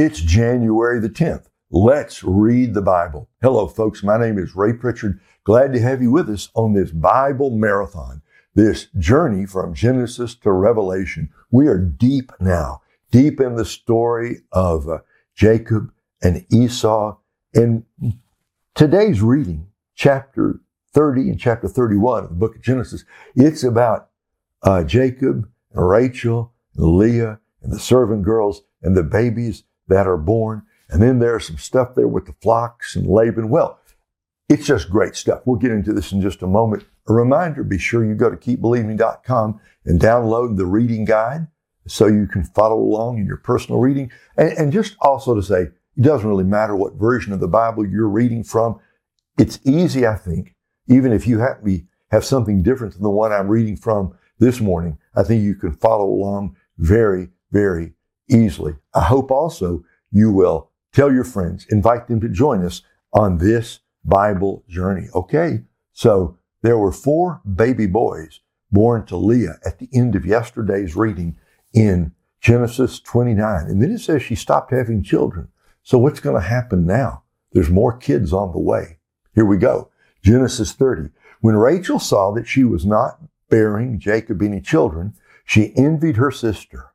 It's January the 10th. Let's read the Bible. Hello, folks. My name is Ray Pritchard. Glad to have you with us on this Bible marathon, this journey from Genesis to Revelation. We are deep now, deep in the story of uh, Jacob and Esau. And today's reading, chapter 30 and chapter 31 of the book of Genesis, it's about uh, Jacob and Rachel and Leah and the servant girls and the babies that are born. And then there's some stuff there with the flocks and Laban. Well, it's just great stuff. We'll get into this in just a moment. A reminder, be sure you go to keepbelieving.com and download the reading guide so you can follow along in your personal reading. And, and just also to say, it doesn't really matter what version of the Bible you're reading from. It's easy, I think, even if you have, have something different than the one I'm reading from this morning. I think you can follow along very, very easily. I hope also you will tell your friends, invite them to join us on this Bible journey. Okay. So there were four baby boys born to Leah at the end of yesterday's reading in Genesis 29. And then it says she stopped having children. So what's going to happen now? There's more kids on the way. Here we go. Genesis 30. When Rachel saw that she was not bearing Jacob any children, she envied her sister.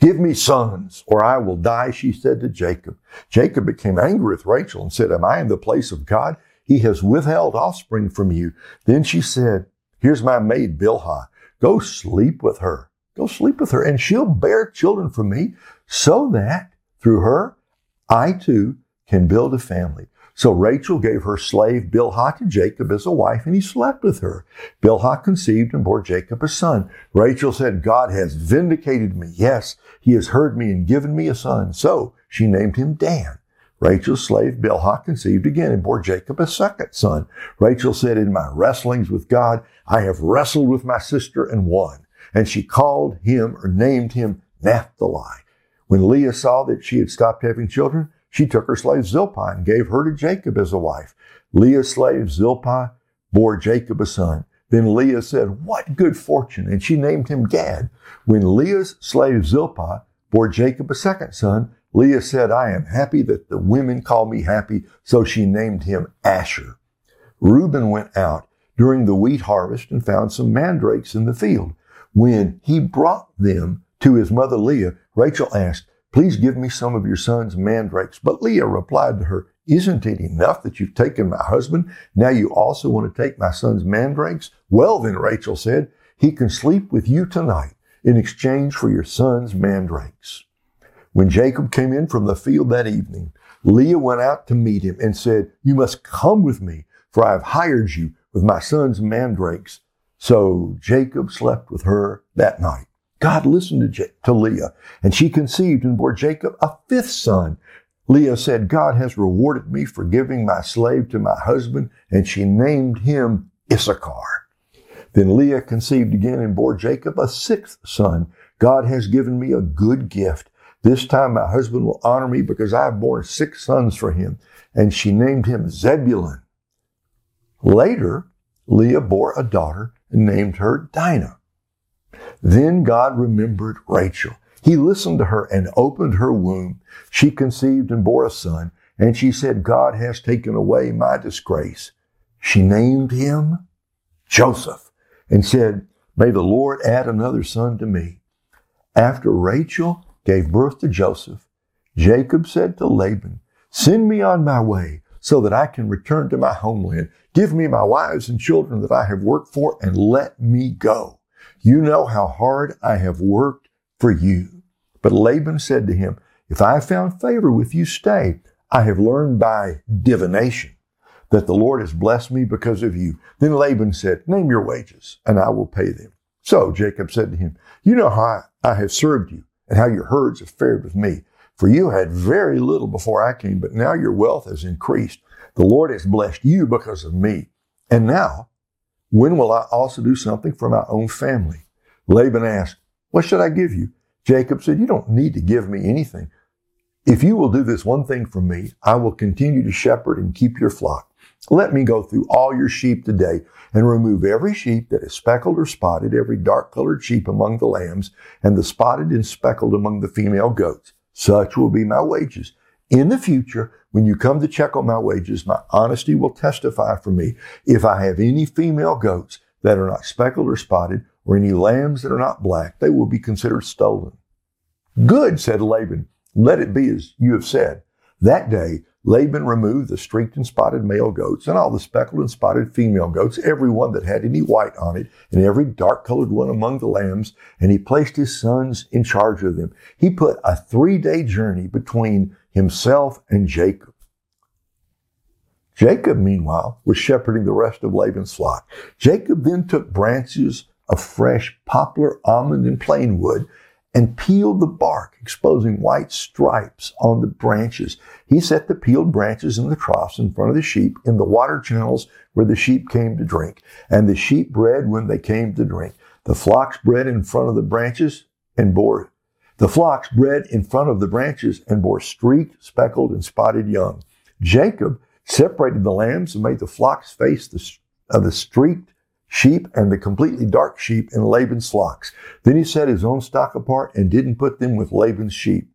Give me sons, or I will die, she said to Jacob. Jacob became angry with Rachel and said, Am I in the place of God? He has withheld offspring from you. Then she said, Here's my maid Bilhah. Go sleep with her. Go sleep with her, and she'll bear children for me, so that through her, I too can build a family. So Rachel gave her slave Bilhah to Jacob as a wife, and he slept with her. Bilhah conceived and bore Jacob a son. Rachel said, God has vindicated me. Yes, he has heard me and given me a son. So she named him Dan. Rachel's slave Bilhah conceived again and bore Jacob a second son. Rachel said, In my wrestlings with God, I have wrestled with my sister and won. And she called him or named him Naphtali. When Leah saw that she had stopped having children, she took her slave Zilpah and gave her to Jacob as a wife. Leah's slave Zilpah bore Jacob a son. Then Leah said, What good fortune! And she named him Gad. When Leah's slave Zilpah bore Jacob a second son, Leah said, I am happy that the women call me happy. So she named him Asher. Reuben went out during the wheat harvest and found some mandrakes in the field. When he brought them to his mother Leah, Rachel asked, Please give me some of your son's mandrakes. But Leah replied to her, Isn't it enough that you've taken my husband? Now you also want to take my son's mandrakes? Well, then, Rachel said, He can sleep with you tonight in exchange for your son's mandrakes. When Jacob came in from the field that evening, Leah went out to meet him and said, You must come with me, for I have hired you with my son's mandrakes. So Jacob slept with her that night. God listened to, to Leah, and she conceived and bore Jacob a fifth son. Leah said, God has rewarded me for giving my slave to my husband, and she named him Issachar. Then Leah conceived again and bore Jacob a sixth son. God has given me a good gift. This time my husband will honor me because I have borne six sons for him. And she named him Zebulun. Later, Leah bore a daughter and named her Dinah. Then God remembered Rachel. He listened to her and opened her womb. She conceived and bore a son, and she said, God has taken away my disgrace. She named him Joseph and said, May the Lord add another son to me. After Rachel gave birth to Joseph, Jacob said to Laban, Send me on my way so that I can return to my homeland. Give me my wives and children that I have worked for and let me go. You know how hard I have worked for you. But Laban said to him, If I have found favor with you, stay. I have learned by divination that the Lord has blessed me because of you. Then Laban said, Name your wages, and I will pay them. So Jacob said to him, You know how I have served you, and how your herds have fared with me. For you had very little before I came, but now your wealth has increased. The Lord has blessed you because of me. And now when will I also do something for my own family? Laban asked, What should I give you? Jacob said, You don't need to give me anything. If you will do this one thing for me, I will continue to shepherd and keep your flock. Let me go through all your sheep today and remove every sheep that is speckled or spotted, every dark colored sheep among the lambs, and the spotted and speckled among the female goats. such will be my wages. In the future, when you come to check on my wages, my honesty will testify for me. If I have any female goats that are not speckled or spotted, or any lambs that are not black, they will be considered stolen. Good, said Laban. Let it be as you have said. That day, Laban removed the streaked and spotted male goats and all the speckled and spotted female goats, every one that had any white on it, and every dark colored one among the lambs, and he placed his sons in charge of them. He put a three day journey between himself and Jacob. Jacob, meanwhile, was shepherding the rest of Laban's flock. Jacob then took branches of fresh poplar, almond, and plane wood and peeled the bark, exposing white stripes on the branches. He set the peeled branches in the troughs in front of the sheep in the water channels where the sheep came to drink, and the sheep bred when they came to drink. The flocks bred in front of the branches and bore the flocks bred in front of the branches and bore streaked, speckled, and spotted young. Jacob separated the lambs and made the flocks face the, uh, the streaked sheep and the completely dark sheep in Laban's flocks. Then he set his own stock apart and didn't put them with Laban's sheep.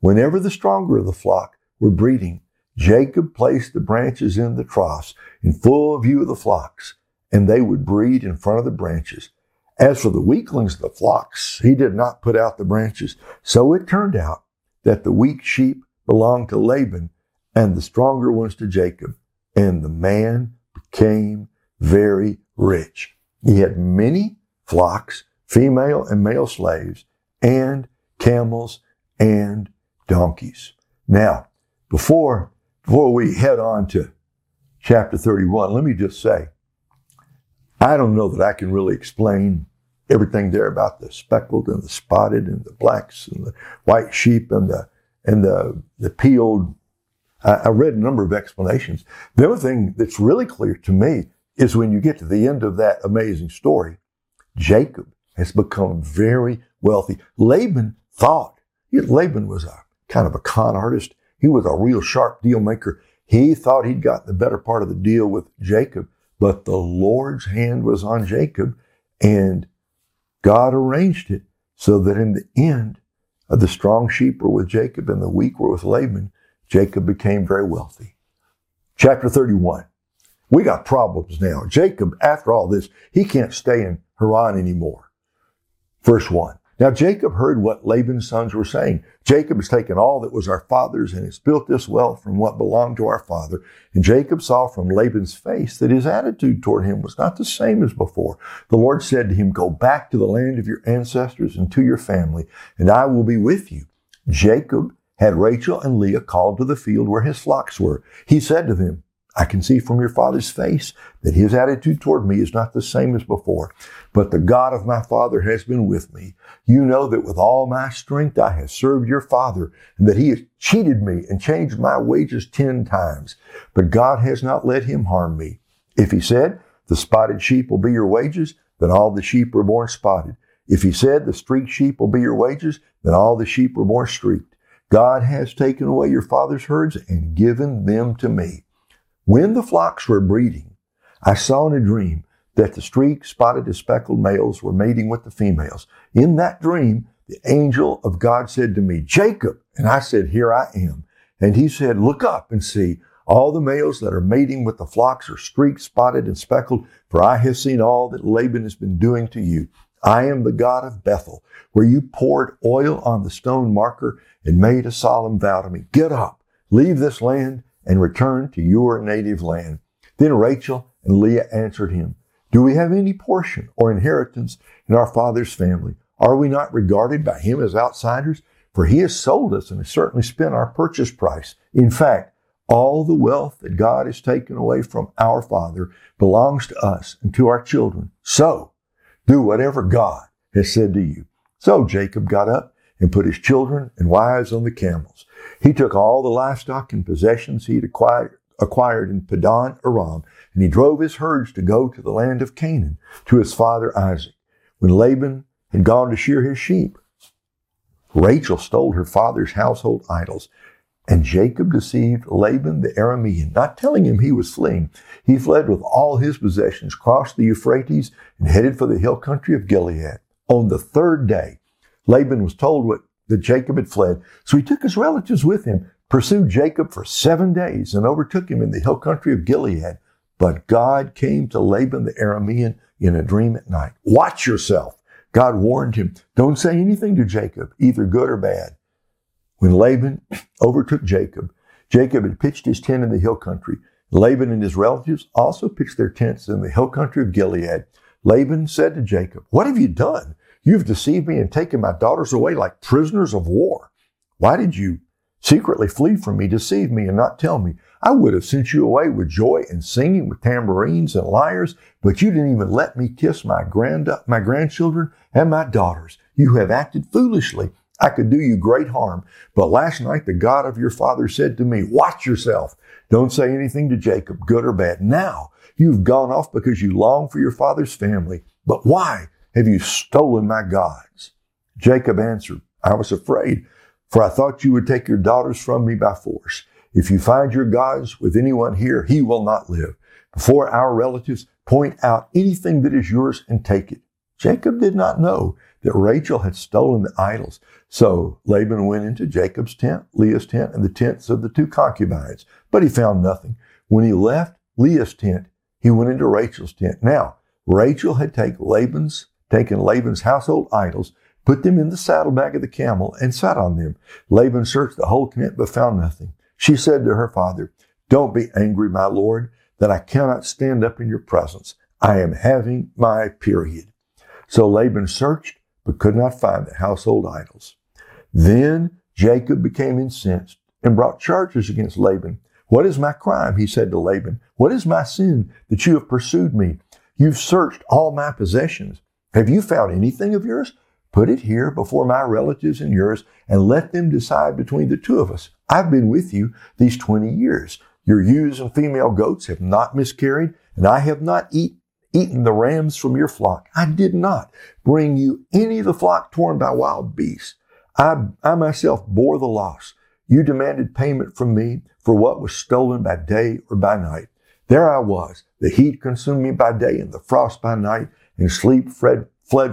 Whenever the stronger of the flock were breeding, Jacob placed the branches in the troughs in full view of the flocks, and they would breed in front of the branches. As for the weaklings of the flocks, he did not put out the branches. So it turned out that the weak sheep belonged to Laban and the stronger ones to Jacob. And the man became very rich. He had many flocks, female and male slaves, and camels and donkeys. Now, before, before we head on to chapter 31, let me just say, I don't know that I can really explain everything there about the speckled and the spotted and the blacks and the white sheep and the and the the peeled. I, I read a number of explanations. The other thing that's really clear to me is when you get to the end of that amazing story, Jacob has become very wealthy. Laban thought, Laban was a kind of a con artist. He was a real sharp deal maker. He thought he'd got the better part of the deal with Jacob, but the Lord's hand was on Jacob and God arranged it so that in the end, uh, the strong sheep were with Jacob and the weak were with Laban. Jacob became very wealthy. Chapter 31. We got problems now. Jacob, after all this, he can't stay in Haran anymore. Verse 1. Now Jacob heard what Laban's sons were saying. Jacob has taken all that was our father's and has built this wealth from what belonged to our father. And Jacob saw from Laban's face that his attitude toward him was not the same as before. The Lord said to him, Go back to the land of your ancestors and to your family, and I will be with you. Jacob had Rachel and Leah called to the field where his flocks were. He said to them, I can see from your father's face that his attitude toward me is not the same as before. But the God of my father has been with me. You know that with all my strength I have served your father and that he has cheated me and changed my wages ten times. But God has not let him harm me. If he said, the spotted sheep will be your wages, then all the sheep were born spotted. If he said, the streaked sheep will be your wages, then all the sheep were born streaked. God has taken away your father's herds and given them to me. When the flocks were breeding, I saw in a dream that the streaked, spotted, and speckled males were mating with the females. In that dream, the angel of God said to me, Jacob. And I said, Here I am. And he said, Look up and see. All the males that are mating with the flocks are streaked, spotted, and speckled, for I have seen all that Laban has been doing to you. I am the God of Bethel, where you poured oil on the stone marker and made a solemn vow to me. Get up, leave this land, and return to your native land. Then Rachel and Leah answered him, Do we have any portion or inheritance in our father's family? Are we not regarded by him as outsiders? For he has sold us and has certainly spent our purchase price. In fact, all the wealth that God has taken away from our father belongs to us and to our children. So do whatever God has said to you. So Jacob got up and put his children and wives on the camels. He took all the livestock and possessions he had acquired, acquired in Padan Aram, and he drove his herds to go to the land of Canaan to his father Isaac. When Laban had gone to shear his sheep, Rachel stole her father's household idols, and Jacob deceived Laban the Aramean, not telling him he was fleeing. He fled with all his possessions, crossed the Euphrates, and headed for the hill country of Gilead. On the third day, Laban was told what that Jacob had fled. So he took his relatives with him, pursued Jacob for seven days, and overtook him in the hill country of Gilead. But God came to Laban the Aramean in a dream at night. Watch yourself. God warned him, don't say anything to Jacob, either good or bad. When Laban overtook Jacob, Jacob had pitched his tent in the hill country. Laban and his relatives also pitched their tents in the hill country of Gilead. Laban said to Jacob, What have you done? You've deceived me and taken my daughters away like prisoners of war. Why did you secretly flee from me, deceive me, and not tell me? I would have sent you away with joy and singing with tambourines and lyres, but you didn't even let me kiss my grand, my grandchildren and my daughters. You have acted foolishly. I could do you great harm. But last night the God of your father said to me, watch yourself. Don't say anything to Jacob, good or bad. Now you've gone off because you long for your father's family. But why have you stolen my gods? Jacob answered, I was afraid, for I thought you would take your daughters from me by force. If you find your gods with anyone here, he will not live. Before our relatives point out anything that is yours and take it. Jacob did not know that Rachel had stolen the idols. So Laban went into Jacob's tent, Leah's tent, and the tents of the two concubines, but he found nothing. When he left Leah's tent, he went into Rachel's tent. Now, Rachel had taken Laban's, taken Laban's household idols, put them in the saddlebag of the camel, and sat on them. Laban searched the whole tent, but found nothing. She said to her father, Don't be angry, my lord, that I cannot stand up in your presence. I am having my period. So Laban searched, but could not find the household idols. Then Jacob became incensed and brought charges against Laban. What is my crime? He said to Laban. What is my sin that you have pursued me? You've searched all my possessions. Have you found anything of yours? Put it here before my relatives and yours and let them decide between the two of us. I've been with you these 20 years. Your ewes and female goats have not miscarried, and I have not eat, eaten the rams from your flock. I did not bring you any of the flock torn by wild beasts. I, I myself bore the loss. You demanded payment from me for what was stolen by day or by night. There I was. The heat consumed me by day and the frost by night, and sleep fled,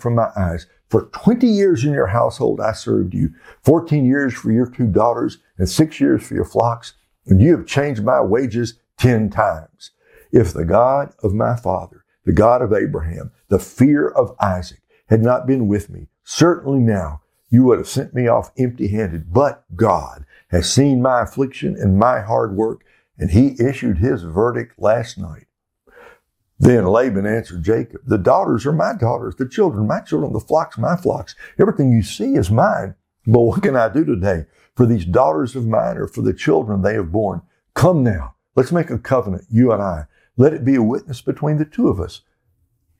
from my eyes. For 20 years in your household I served you, 14 years for your two daughters, and six years for your flocks, and you have changed my wages 10 times. If the God of my father, the God of Abraham, the fear of Isaac had not been with me, certainly now you would have sent me off empty handed. But God has seen my affliction and my hard work, and he issued his verdict last night. Then Laban answered Jacob, The daughters are my daughters, the children my children, the flocks my flocks. Everything you see is mine. But what can I do today for these daughters of mine or for the children they have borne? Come now, let's make a covenant, you and I. Let it be a witness between the two of us.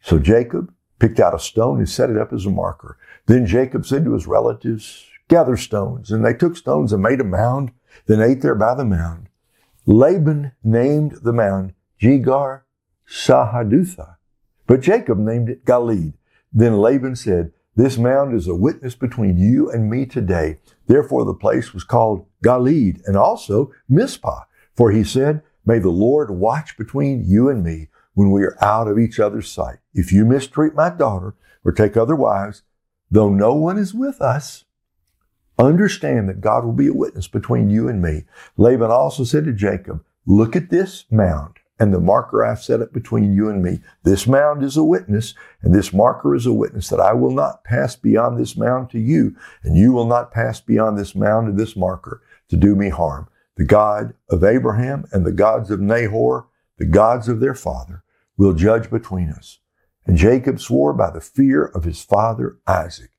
So Jacob picked out a stone and set it up as a marker. Then Jacob said to his relatives, Gather stones. And they took stones and made a mound, then ate there by the mound. Laban named the mound Jegar Sahadutha. But Jacob named it Galeed. Then Laban said, This mound is a witness between you and me today. Therefore the place was called Galeed and also Mizpah. For he said, May the Lord watch between you and me when we are out of each other's sight. If you mistreat my daughter or take other wives, though no one is with us, understand that God will be a witness between you and me. Laban also said to Jacob, Look at this mound and the marker I've set up between you and me. This mound is a witness, and this marker is a witness that I will not pass beyond this mound to you, and you will not pass beyond this mound and this marker to do me harm. The God of Abraham and the gods of Nahor, the gods of their father, will judge between us. And Jacob swore by the fear of his father Isaac.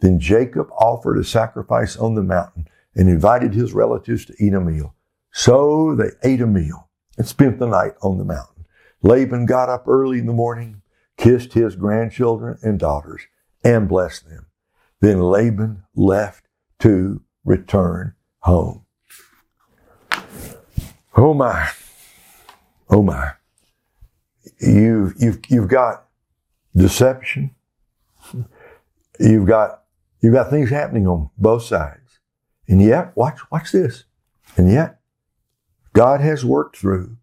Then Jacob offered a sacrifice on the mountain and invited his relatives to eat a meal. So they ate a meal and spent the night on the mountain. Laban got up early in the morning, kissed his grandchildren and daughters, and blessed them. Then Laban left to return home. Oh my. Oh my. You've, you've, you've got deception. You've got, you've got things happening on both sides. And yet, watch, watch this. And yet, God has worked through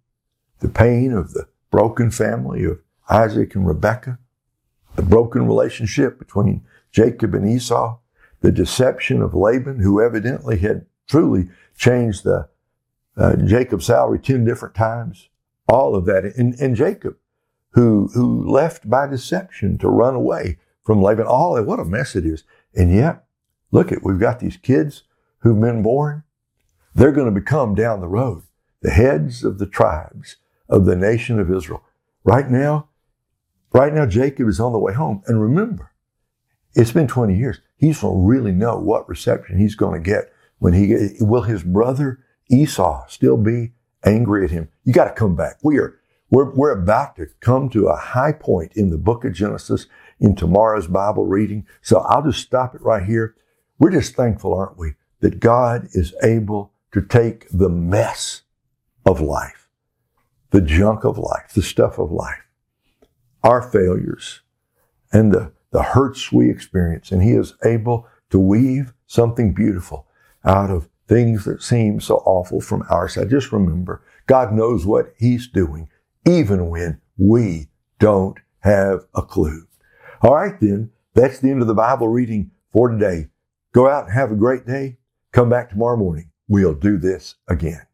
the pain of the broken family of Isaac and Rebekah, the broken relationship between Jacob and Esau, the deception of Laban, who evidently had truly changed the uh, Jacob's salary 10 different times, all of that. And, and Jacob, who, who left by deception to run away from Laban, all that, what a mess it is. And yet, look at, we've got these kids who've been born. They're going to become down the road the heads of the tribes of the nation of Israel. Right now, right now, Jacob is on the way home. And remember, it's been 20 years. He's going to really know what reception he's going to get when he, will his brother Esau still be angry at him? You got to come back. We are, we're, we're about to come to a high point in the book of Genesis in tomorrow's Bible reading. So I'll just stop it right here. We're just thankful, aren't we, that God is able to take the mess of life, the junk of life, the stuff of life, our failures, and the, the hurts we experience, and He is able to weave something beautiful out of things that seem so awful from our side. Just remember, God knows what He's doing, even when we don't have a clue. All right, then, that's the end of the Bible reading for today. Go out and have a great day. Come back tomorrow morning. We'll do this again.